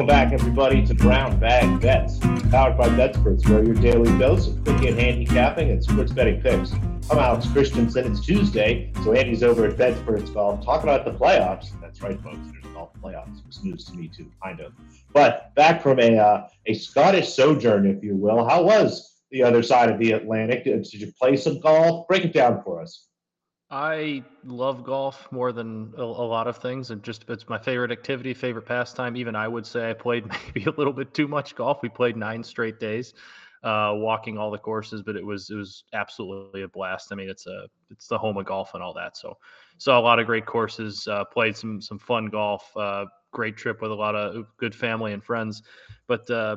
Welcome back, everybody, to Brown Bag Bets, powered by BetSperts, where your daily dose of quick and handicapping and sports betting picks. I'm Alex Christensen. It's Tuesday, so Andy's over at BetSperts Golf talking about the playoffs. That's right, folks. There's golf playoffs. It was news to me too, kind of. But back from a uh, a Scottish sojourn, if you will. How was the other side of the Atlantic? Did you play some golf? Break it down for us. I love golf more than a, a, lot of things, and just it's my favorite activity, favorite pastime. Even I would say I played maybe a little bit too much golf. We played nine straight days, uh, walking all the courses, but it was it was absolutely a blast. I mean, it's a it's the home of golf and all that. So saw a lot of great courses, uh, played some some fun golf. Uh, great trip with a lot of good family and friends, but uh,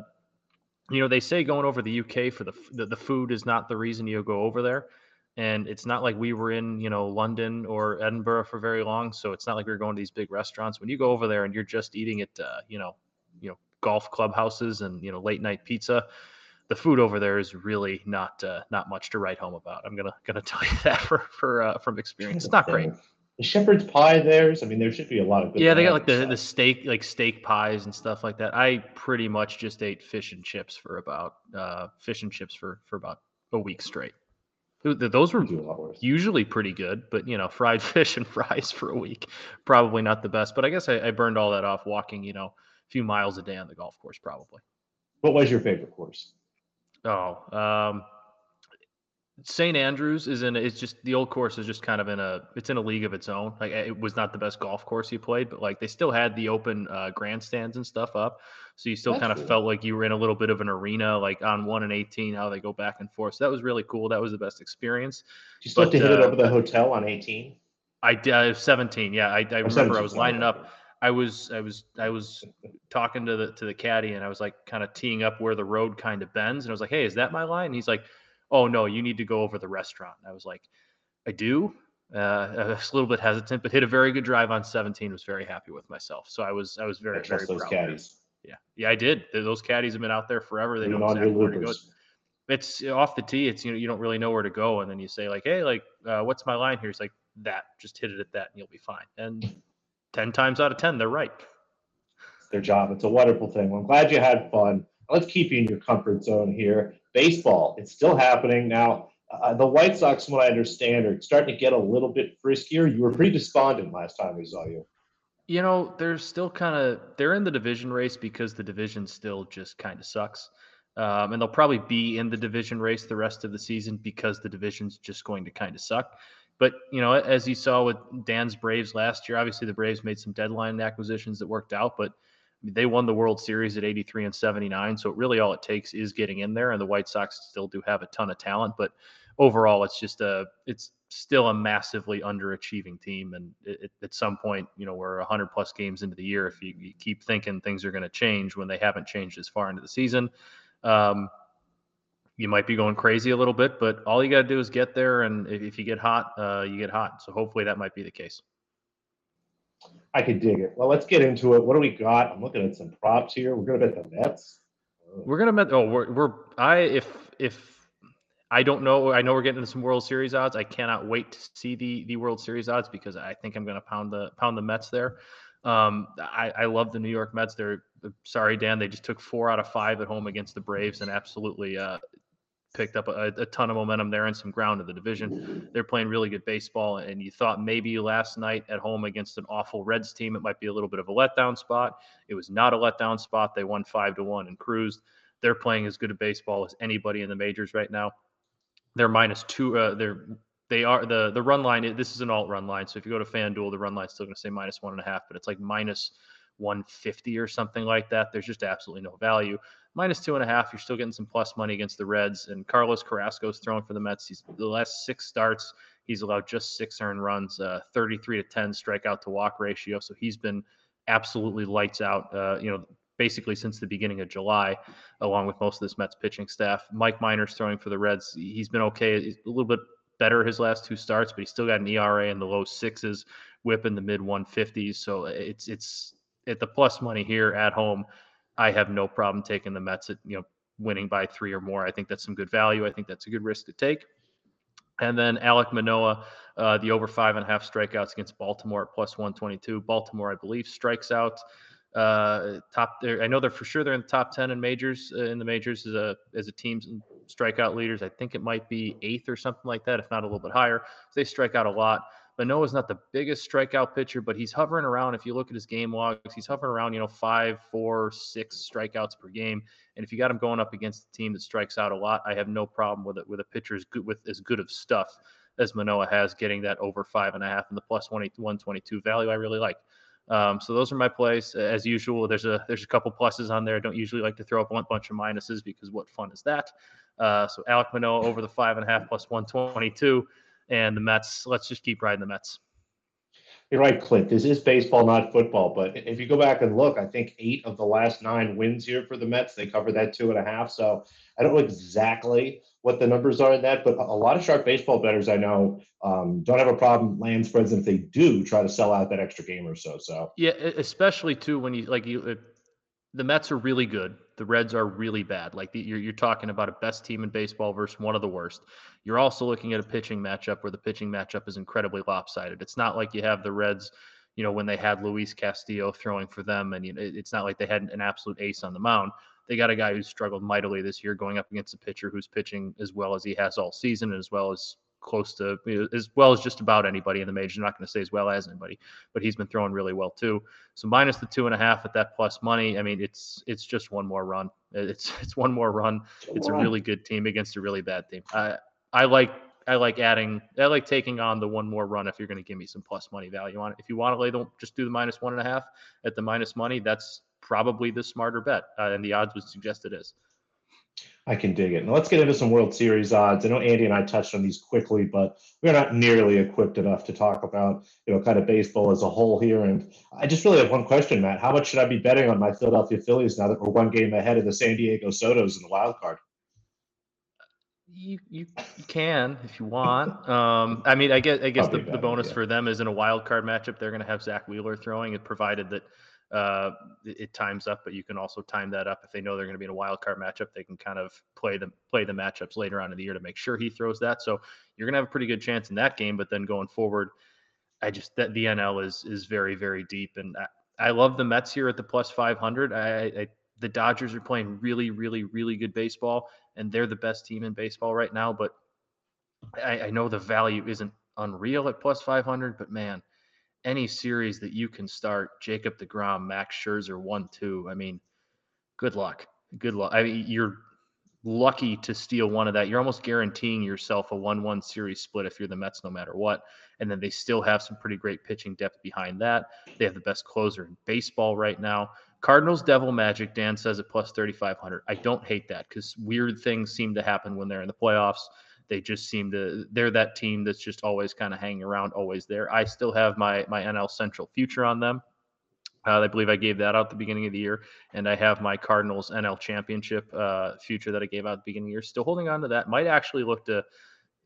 you know they say going over the UK for the, the the food is not the reason you go over there and it's not like we were in you know london or edinburgh for very long so it's not like we are going to these big restaurants. When you go over there and you're just eating at uh, you know you know golf clubhouses and you know late night pizza the food over there is really not uh, not much to write home about. I'm gonna gonna tell you that for, for uh, from experience. It's not great. The shepherd's pie there's i mean there should be a lot of yeah they got like the, the steak like steak pies and stuff like that. I pretty much just ate fish and chips for about uh, fish and chips for for about a week straight those were usually pretty good, but you know, fried fish and fries for a week, probably not the best. But I guess I, I burned all that off walking, you know, a few miles a day on the golf course, probably. What was your favorite course? Oh, um, St. Andrews is in. It's just the old course is just kind of in a. It's in a league of its own. Like it was not the best golf course you played, but like they still had the open uh, grandstands and stuff up, so you still kind of cool. felt like you were in a little bit of an arena, like on one and eighteen, how they go back and forth. So that was really cool. That was the best experience. You still but, have to hit uh, it over the hotel on eighteen. I did. Was seventeen. Yeah, I, I remember I was lining up. I was I was I was talking to the to the caddy and I was like kind of teeing up where the road kind of bends and I was like, hey, is that my line? And he's like oh no, you need to go over the restaurant. And I was like, I do. Uh, I was a little bit hesitant, but hit a very good drive on 17. Was very happy with myself. So I was I was very I very those proud. caddies. Yeah, yeah, I did. Those caddies have been out there forever. They don't know exactly where to go. It's off the tee. It's you know you don't really know where to go, and then you say like, hey, like, uh, what's my line here? It's like that. Just hit it at that, and you'll be fine. And ten times out of ten, they're right. It's their job. It's a wonderful thing. Well, I'm glad you had fun. Let's keep you in your comfort zone here baseball, it's still happening now. Uh, the White Sox, from what I understand, are starting to get a little bit friskier. You were pretty despondent last time we saw you. You know, they're still kind of they're in the division race because the division still just kind of sucks. Um, and they'll probably be in the division race the rest of the season because the division's just going to kind of suck. But you know, as you saw with Dan's Braves last year, obviously the Braves made some deadline acquisitions that worked out, but they won the World Series at 83 and 79. So really all it takes is getting in there. And the White Sox still do have a ton of talent, but overall it's just a, it's still a massively underachieving team. And it, at some point, you know, we're 100 plus games into the year. If you, you keep thinking things are going to change when they haven't changed as far into the season, um, you might be going crazy a little bit, but all you got to do is get there. And if, if you get hot, uh, you get hot. So hopefully that might be the case. I could dig it. Well, let's get into it. What do we got? I'm looking at some props here. We're gonna bet the Mets. We're gonna bet. Oh, we're we're I if if I don't know. I know we're getting into some World Series odds. I cannot wait to see the the World Series odds because I think I'm gonna pound the pound the Mets there. Um, I, I love the New York Mets. They're sorry, Dan. They just took four out of five at home against the Braves and absolutely uh, picked up a, a, ton of momentum there and some ground in the division. They're playing really good baseball, and you thought maybe last night at home against an awful Reds team, it might be a little bit of a letdown spot. It was not a letdown spot. They won five to one and cruised. They're playing as good a baseball as anybody in the majors right now. They're minus two. Uh, they're they are the the run line. This is an alt run line, so if you go to FanDuel, the run line's still going to say minus one and a half, but it's like minus 150 or something like that. There's just absolutely no value minus two and a half. You're still getting some plus money against the Reds. And Carlos Carrasco is throwing for the Mets. He's the last six starts. He's allowed just six earned runs, uh, 33 to 10 strikeout to walk ratio. So he's been absolutely lights out. Uh, you know, basically since the beginning of July, along with most of this Mets pitching staff. Mike Minor's throwing for the Reds. He's been okay. He's a little bit better his last two starts, but he's still got an ERA in the low sixes, whip in the mid 150s. So it's it's at the plus money here at home. I have no problem taking the Mets at you know winning by three or more. I think that's some good value. I think that's a good risk to take. And then Alek Manoah, uh, the over five and a half strikeouts against Baltimore at plus 122. Baltimore, I believe, strikes out Uh, top, I know they're for sure they're in the top ten in majors. Uh, in the majors as a as a team strikeout leaders. I think it might be eighth or something like that, if not a little bit higher. So they strike out a lot. Manoah's not the biggest strikeout pitcher, but he's hovering around. If you look at his game logs, he's hovering around, you know, five, four, six strikeouts per game. And if you got him going up against a team that strikes out a lot, I have no problem with it. With a pitcher as good with as good of stuff as Manoah has, getting that over five and a half and the plus 20, 122 value, I really like. Um, so those are my plays. As usual, there's a there's a couple pluses on there. I don't usually like to throw up a bunch of minuses because what fun is that? Uh, so Alek Manoah over the five and a half plus 122 and the Mets. Let's just keep riding the Mets. You're right, Clint. This is baseball, not football. But if you go back and look, I think eight of the last nine wins here for the Mets, they cover that two and a half. So I don't know exactly what the numbers are in that, but a lot of sharp baseball bettors I know um, don't have a problem land spreads, and if they do, try to sell out that extra game or so. So yeah, especially too when you like you, the Mets are really good the Reds are really bad. Like the, you're you're talking about a best team in baseball versus one of the worst. You're also looking at a pitching matchup where the pitching matchup is incredibly lopsided. It's not like you have the Reds, you know, when they had Luis Castillo throwing for them, and you know, it's not like they had an absolute ace on the mound. They got a guy who's struggled mightily this year, going up against a pitcher who's pitching as well as he has all season, as well as close to as well as just about anybody in the major. I'm not going to say as well as anybody, but he's been throwing really well too. So minus the two and a half at that plus money. I mean, it's it's just one more run. It's it's one more run. It's a really good team against a really bad team. I I like I like adding I like taking on the one more run if you're going to give me some plus money value on it. If you want to lay the just do the minus one and a half at the minus money, that's probably the smarter bet, uh, and the odds would suggest it is. I can dig it. Now let's get into some World Series odds. I know Andy and I touched on these quickly, but we're not nearly equipped enough to talk about, you know, kind of baseball as a whole here. And I just really have one question, Matt. How much should I be betting on my Philadelphia Phillies now that we're one game ahead of the San Diego Sotos in the wild card? You, you can if you want. Um, I mean, I guess I guess the, the bonus for them is in a wild card matchup. They're going to have Zack Wheeler throwing, it provided that uh, it, times up, but you can also time that up if they know they're going to be in a wild card matchup. They can kind of play the play the matchups later on in the year to make sure he throws that. So you're going to have a pretty good chance in that game. But then going forward, I just that the NL is is very very deep, and I, I love the Mets here at the plus 500. I, I the Dodgers are playing really really really good baseball, and they're the best team in baseball right now. But I, I know the value isn't unreal at plus 500, but man any series that you can start Jacob DeGrom, Max Scherzer, one, two. I mean, good luck. Good luck. I mean, you're lucky to steal one of that. You're almost guaranteeing yourself a 1 1 series split if you're the Mets, no matter what. And then they still have some pretty great pitching depth behind that. They have the best closer in baseball right now. Cardinals Devil Magic, Dan says at plus 3,500. I don't hate that because weird things seem to happen when they're in the playoffs. They just seem to they're that team that's just always kind of hanging around, always there. I still have my my NL Central future on them. Uh, I believe I gave that out the beginning of the year, and I have my Cardinals NL Championship uh, future that I gave out at the beginning of the year. Still holding on to that. Might actually look to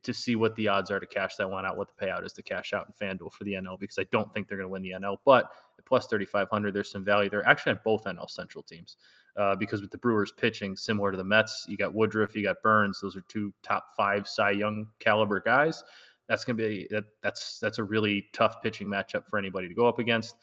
to see what the odds are to cash that one out, what the payout is to cash out in FanDuel for the NL, because I don't think they're going to win the NL. But plus 3,500, there's some value there. Actually, on both NL Central teams uh, because with the Brewers pitching similar to the Mets, you got Woodruff, you got Burnes. Those are two top five Cy Young caliber guys. That's going to be that, that's that's a really tough pitching matchup for anybody to go up against.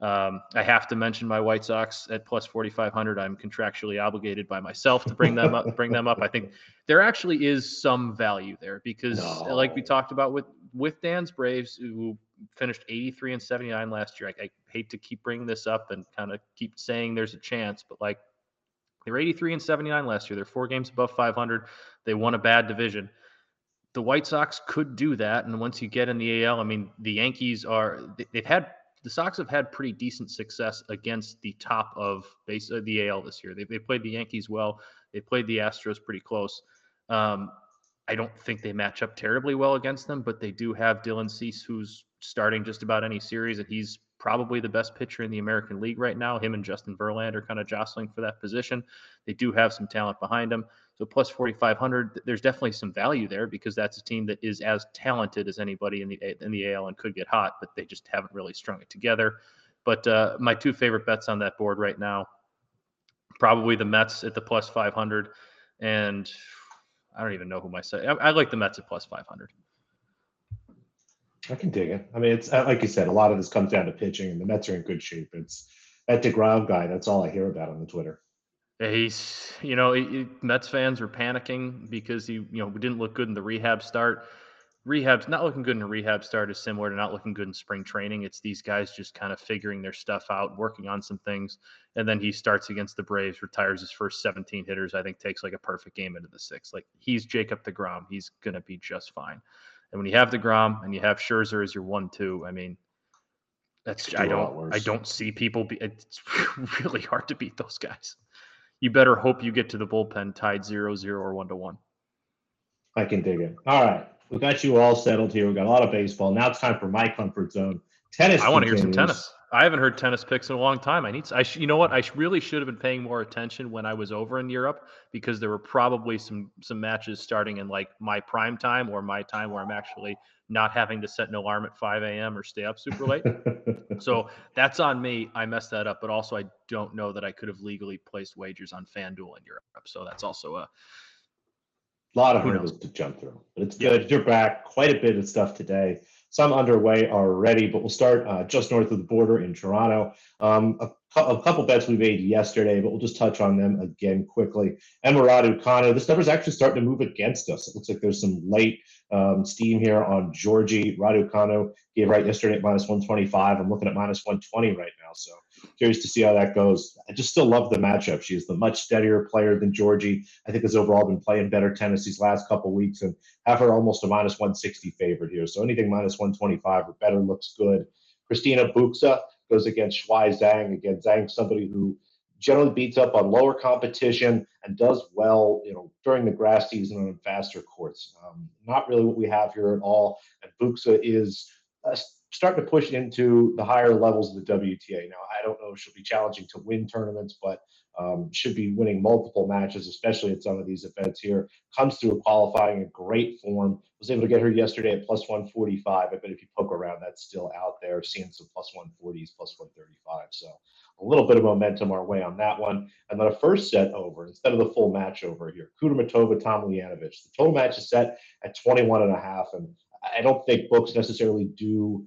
Um, I have to mention my White Sox at plus 4,500. I'm contractually obligated by myself to bring them up. Bring them up. I think there actually is some value there because, no. like we talked about with with Dan's Braves, who finished 83 and 79 last year. I, I hate to keep bringing this up and kind of keep saying there's a chance, but like they were 83 and 79 last year. They're four games above 500. They won a bad division. The White Sox could do that, and once you get in the AL, I mean, the Yankees are they've had the Sox have had pretty decent success against the top of base uh, the AL this year. They they played the Yankees well. They played the Astros pretty close. Um, I don't think they match up terribly well against them, but they do have Dylan Cease, who's starting just about any series, and he's probably the best pitcher in the American League right now. Him and Justin Verlander are kind of jostling for that position. They do have some talent behind them. So plus 4,500, there's definitely some value there because that's a team that is as talented as anybody in the in the AL and could get hot, but they just haven't really strung it together. But uh, my two favorite bets on that board right now, probably the Mets at the plus 500, and I don't even know who my. I, I like the Mets at plus 500. I can dig it. I mean, it's uh, like you said, a lot of this comes down to pitching, and the Mets are in good shape. It's That DeGrom guy, that's all I hear about on the Twitter. He's, you know, he, Mets fans are panicking because he, you know, didn't look good in the rehab start. Rehab's not looking good in a rehab start is similar to not looking good in spring training. It's these guys just kind of figuring their stuff out, working on some things, and then he starts against the Braves, retires his first 17 hitters. I think takes like a perfect game into the sixth. Like he's Jacob Degrom, he's gonna be just fine. And when you have Degrom and you have Scherzer as your one-two, I mean, that's I don't I don't see people. Be, it's really hard to beat those guys. You better hope you get to the bullpen tied 0-0 or one to one. I can dig it. All right, we got you all settled here. We got a lot of baseball. Now it's time for my comfort zone. Tennis. I want to hear some tennis. I haven't heard tennis picks in a long time. I need. I sh- you know what? I really should have been paying more attention when I was over in Europe because there were probably some some matches starting in like my prime time or my time where I'm actually not having to set an alarm at 5 a.m. or stay up super late. so that's on me. I messed that up. But also, I don't know that I could have legally placed wagers on FanDuel in Europe. So that's also a a lot of hurdles to jump through. But it's good. You're back. Quite a bit of stuff today. Some underway already, but we'll start uh, just north of the border in Toronto. Um, a, a, couple bets we made yesterday, but we'll just touch on them again quickly. Emma Raducanu, this number's actually starting to move against us. It looks like there's some late um, steam here on Giorgi Raducanu. Gave right yesterday at minus 125. I'm looking at minus 120 right now. So curious to see how that goes. I just still love the matchup. She's the much steadier player than Giorgi. I think has overall been playing better tennis these last couple weeks and have her almost a minus 160 favorite here. So anything minus 125 or better looks good. Cristina Bucsa goes against Shuai Zhang. Again, Zhang, somebody who generally beats up on lower competition and does well, you know, during the grass season on faster courts. Um, not really what we have here at all. And Bucsa is uh, starting to push into the higher levels of the WTA. Now, I don't know if she'll be challenging to win tournaments, but um, should be winning multiple matches, especially at some of these events here. Comes through qualifying in great form. Was able to get her yesterday at plus 145. I bet if you poke around, that's still out there, seeing some plus 140s, plus 135. So a little bit of momentum our way on that one. And then a first set over instead of the full match over here. Kudermetova, Tomljanovic. The total match is set at 21 and a half. And I don't think books necessarily do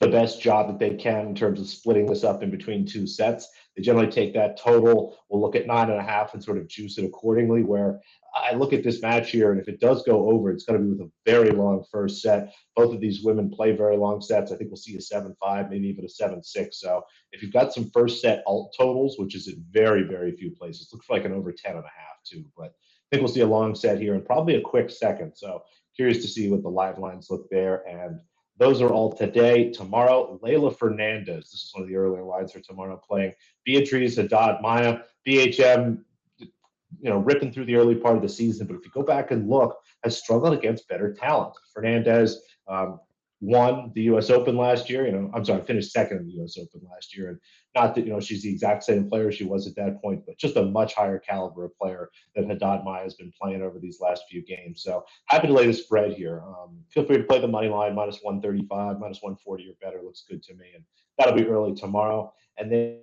the best job that they can in terms of splitting this up in between two sets. They generally take that total, we'll look at nine and a half and sort of juice it accordingly. Where I look at this match here, and if it does go over, it's going to be with a very long first set. Both of these women play very long sets. I think we'll see a 7 5, maybe even a 7 6. So if you've got some first set alt totals, which is in very, very few places, looks like an over 10 and a half, too. But I think we'll see a long set here and probably a quick second. So curious to see what the live lines look there. And those are all today. Tomorrow, Leylah Fernandez. This is one of the earlier lines for tomorrow playing Beatriz Haddad Maia. BHM, you know, ripping through the early part of the season. But if you go back and look, has struggled against better talent. Fernandez um, won the U.S. Open last year. You know, I'm sorry, finished second in the U.S. Open last year, and not that you know she's the exact same player she was at that point, but just a much higher caliber of player that Haddad Maia has been playing over these last few games. So happy to lay the spread here. Um, feel free to play the money line minus 135, minus 140 or better. Looks good to me, and that'll be early tomorrow. And then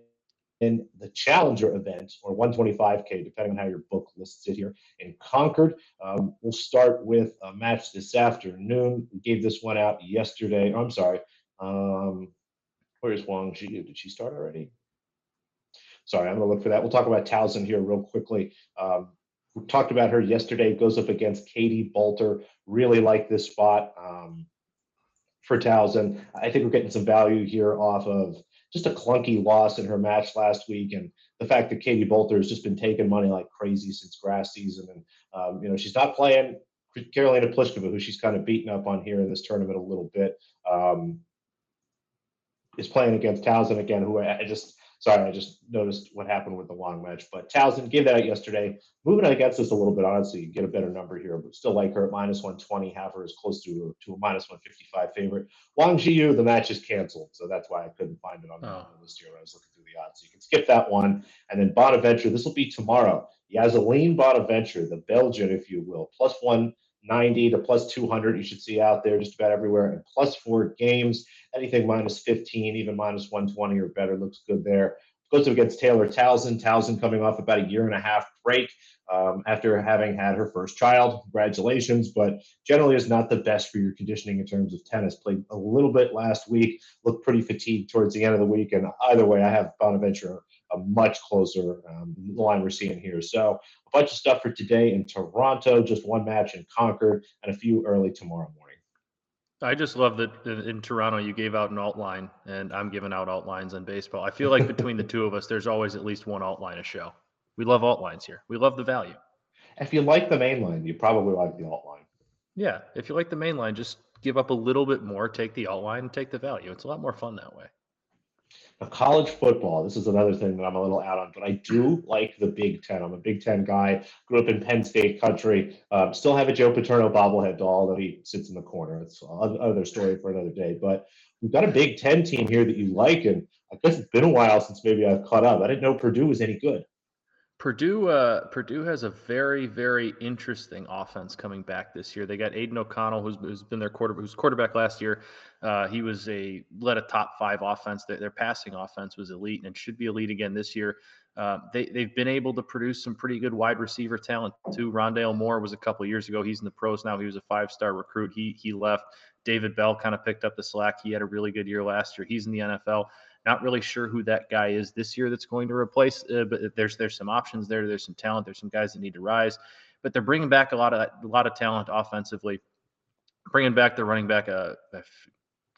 in the Challenger event, or 125K, depending on how your book lists it here, in Concord. Um, we'll start with a match this afternoon. We gave this one out yesterday. Oh, I'm sorry. Um, where's Wang Xiyu? Did she start already? Sorry, I'm going to look for that. We'll talk about Tauson here real quickly. Um, we talked about her yesterday. Goes up against Katie Boulter. Really like this spot um, for Tauson. I think we're getting some value here off of just a clunky loss in her match last week, and the fact that Katie Boulter has just been taking money like crazy since grass season, and um, you know she's not playing Karolina Pliskova, who she's kind of beaten up on here in this tournament a little bit, um, is playing against Tauson again, who I just Sorry, I just noticed what happened with the long match. But Tauson gave that out yesterday. Moving against us a little bit, honestly, you get a better number here, but still like her at minus 120, have her as close to, to a minus 155 favorite. Wang Xiyu, the match is canceled. So that's why I couldn't find it on oh. the list here when I was looking through the odds. So you can skip that one. And then Bonaventure, this will be tomorrow. Ysaline Bonaventure, the Belgian, if you will, plus one 90 to plus 200 you should see out there just about everywhere and plus four games anything minus 15 even minus 120 or better looks good there Goes up against Taylor Townsend. Townsend coming off about a year and a half break um, after having had her first child. Congratulations, but generally is not the best for your conditioning in terms of tennis. Played a little bit last week, looked pretty fatigued towards the end of the week. And either way, I have Bonaventure a much closer um, line we're seeing here. So a bunch of stuff for today in Toronto, just one match in Concord, and a few early tomorrow morning. I just love that in Toronto you gave out an outline, and I'm giving out outlines in baseball. I feel like between the two of us, there's always at least one outline a show. We love outlines here. We love the value. If you like the main line, you probably like the outline. Yeah, if you like the main line, just give up a little bit more, take the outline, take the value. It's a lot more fun that way. Now, college football, this is another thing that I'm a little out on, but I do like the Big Ten. I'm a Big Ten guy, grew up in Penn State country, um, still have a Joe Paterno bobblehead doll that he sits in the corner. It's another story for another day. But we've got a Big Ten team here that you like, and I guess it's been a while since maybe I've caught up. I didn't know Purdue was any good. Purdue, uh, Purdue has a very, very interesting offense coming back this year. They got Aidan O'Connell, who's, who's been their quarterback, who's quarterback last year. Uh, he was a led a top five offense. Their, their, passing offense was elite and should be elite again this year. Uh, they they've been able to produce some pretty good wide receiver talent too. Rondale Moore was a couple years ago. He's in the pros now. He was a five star recruit. He he left. David Bell kind of picked up the slack. He had a really good year last year. He's in the NFL. Not really sure who that guy is this year that's going to replace, uh, but there's there's some options there. There's some talent. There's some guys that need to rise, but they're bringing back a lot of a lot of talent offensively. Bringing back the running back. Uh, I f-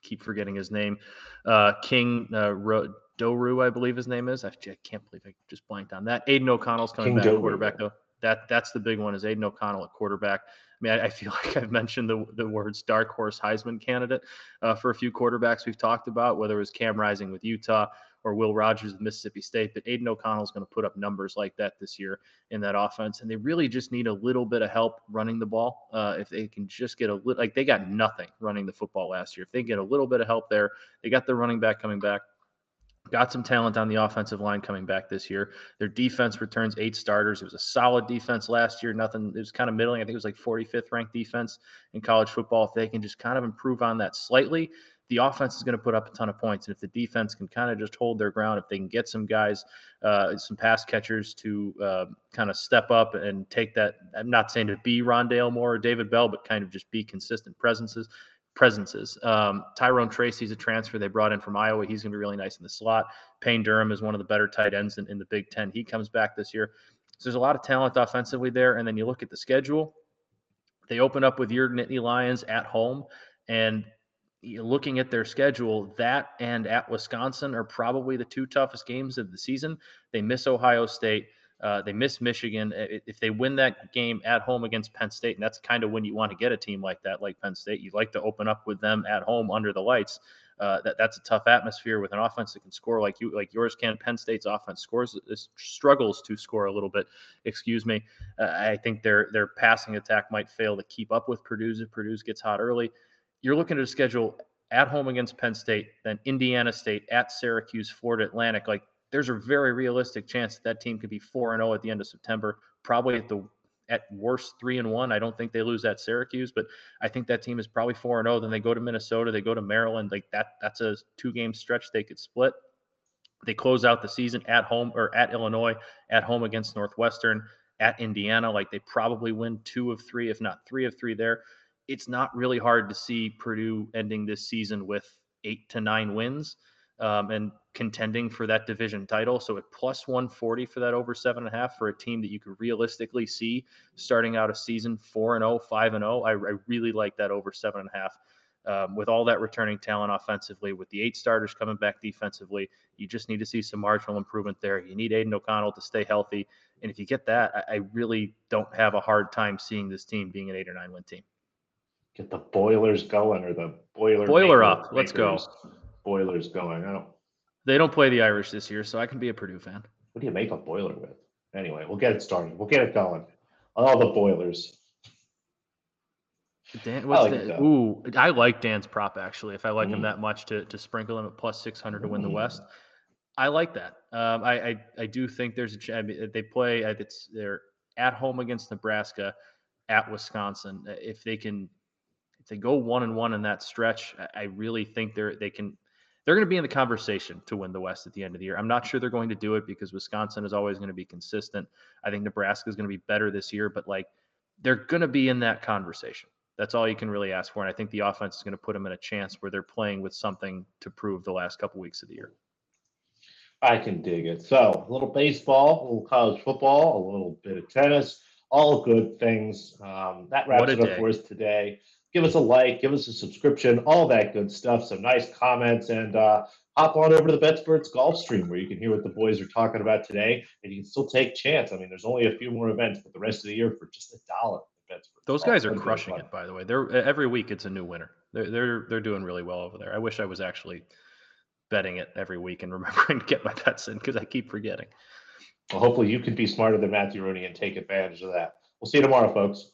keep forgetting his name. Uh, King uh, Ro- Doerue, I believe his name is. I, I, can't believe I just blanked on that. Aidan O'Connell's coming King back quarterback though. That that's the big one is Aidan O'Connell at quarterback I mean, I, I, feel like I've mentioned the, the words dark horse Heisman candidate uh, for a few quarterbacks we've talked about, whether it was Cam Rising with Utah or Will Rogers with Mississippi State. But Aidan O'Connell is going to put up numbers like that this year in that offense. And they really just need a little bit of help running the ball. Uh, if they can just get a little, like they got nothing running the football last year. If they get a little bit of help there, they got the running back coming back. Got some talent on the offensive line coming back this year. Their defense returns eight starters. It was a solid defense last year. Nothing, it was kind of middling. I think it was like 45th ranked defense in college football. If they can just kind of improve on that slightly, the offense is going to put up a ton of points. And if the defense can kind of just hold their ground, if they can get some guys, uh, some pass catchers to uh, kind of step up and take that, I'm not saying to be Rondale Moore or David Bell, but kind of just be consistent presences presences. Um, Tyrone Tracy's a transfer they brought in from Iowa. He's going to be really nice in the slot. Payne Durham is one of the better tight ends in, in the Big Ten. He comes back this year. So there's a lot of talent offensively there. And then you look at the schedule. They open up with your Nittany Lions at home. And looking at their schedule, that and at Wisconsin are probably the two toughest games of the season. They miss Ohio State. Uh, they miss Michigan. If they win that game at home against Penn State, and that's kind of when you want to get a team like that, like Penn State, you'd like to open up with them at home under the lights. Uh, that, that's a tough atmosphere with an offense that can score like you like yours can. Penn State's offense scores struggles to score a little bit. Excuse me. Uh, I think their their passing attack might fail to keep up with Purdue's if Purdue gets hot early. You're looking at a schedule at home against Penn State, then Indiana State at Syracuse, Florida Atlantic. Like there's a very realistic chance that, that team could be 4 and 0 at the end of September, probably at the at worst 3 and 1. I don't think they lose at Syracuse, but I think that team is probably 4 and 0. Then they go to Minnesota, they go to Maryland, like that that's a two game stretch they could split. They close out the season at home or at Illinois, at home against Northwestern, at Indiana, like they probably win 2 of 3 if not 3 of 3 there. It's not really hard to see Purdue ending this season with 8 to 9 wins um, and contending for that division title. So at plus 140 for that over seven and a half for a team that you could realistically see starting out a season four and 0, 5 and 0. I, I really like that over seven and a half. Um, with all that returning talent offensively, with the eight starters coming back defensively, you just need to see some marginal improvement there. You need Aidan O'Connell to stay healthy. And if you get that, I, I really don't have a hard time seeing this team being an eight or nine win team. Get the boilers going or the boiler. Boiler up. Let's go. Boilers going. I don't. They don't play the Irish this year, so I can be a Purdue fan. What do you make a boiler with? Anyway, we'll get it started. We'll get it going. All the boilers. Dan, what's I like the, ooh, I like Dan's prop actually. If I like mm-hmm. him that much to to sprinkle him at plus six hundred to win the West, I like that. Um, I, I, I do think there's a chance they play. It's they're at home against Nebraska, at Wisconsin. If they can, if they go one and one in that stretch, I really think they're they can they're going to be in the conversation to win the West at the end of the year. I'm not sure they're going to do it because Wisconsin is always going to be consistent. I think Nebraska is going to be better this year, but like they're going to be in that conversation. That's all you can really ask for. And I think the offense is going to put them in a chance where they're playing with something to prove the last couple weeks of the year. I can dig it. So, a little baseball, a little college football, a little bit of tennis, all good things. Um, that wraps it up day. for us today. Give us a like, give us a subscription, all that good stuff. Some nice comments, and uh, hop on over to the BetSperts Golf Stream where you can hear what the boys are talking about today, and you can still take chance. I mean, there's only a few more events, but the rest of the year for just a dollar. Those guys are crushing it, by the way. They're every week it's a new winner. They're they're they're doing really well over there. I wish I was actually betting it every week and remembering to get my bets in because I keep forgetting. Well, hopefully you can be smarter than Matthew Rooney and take advantage of that. We'll see you tomorrow, folks.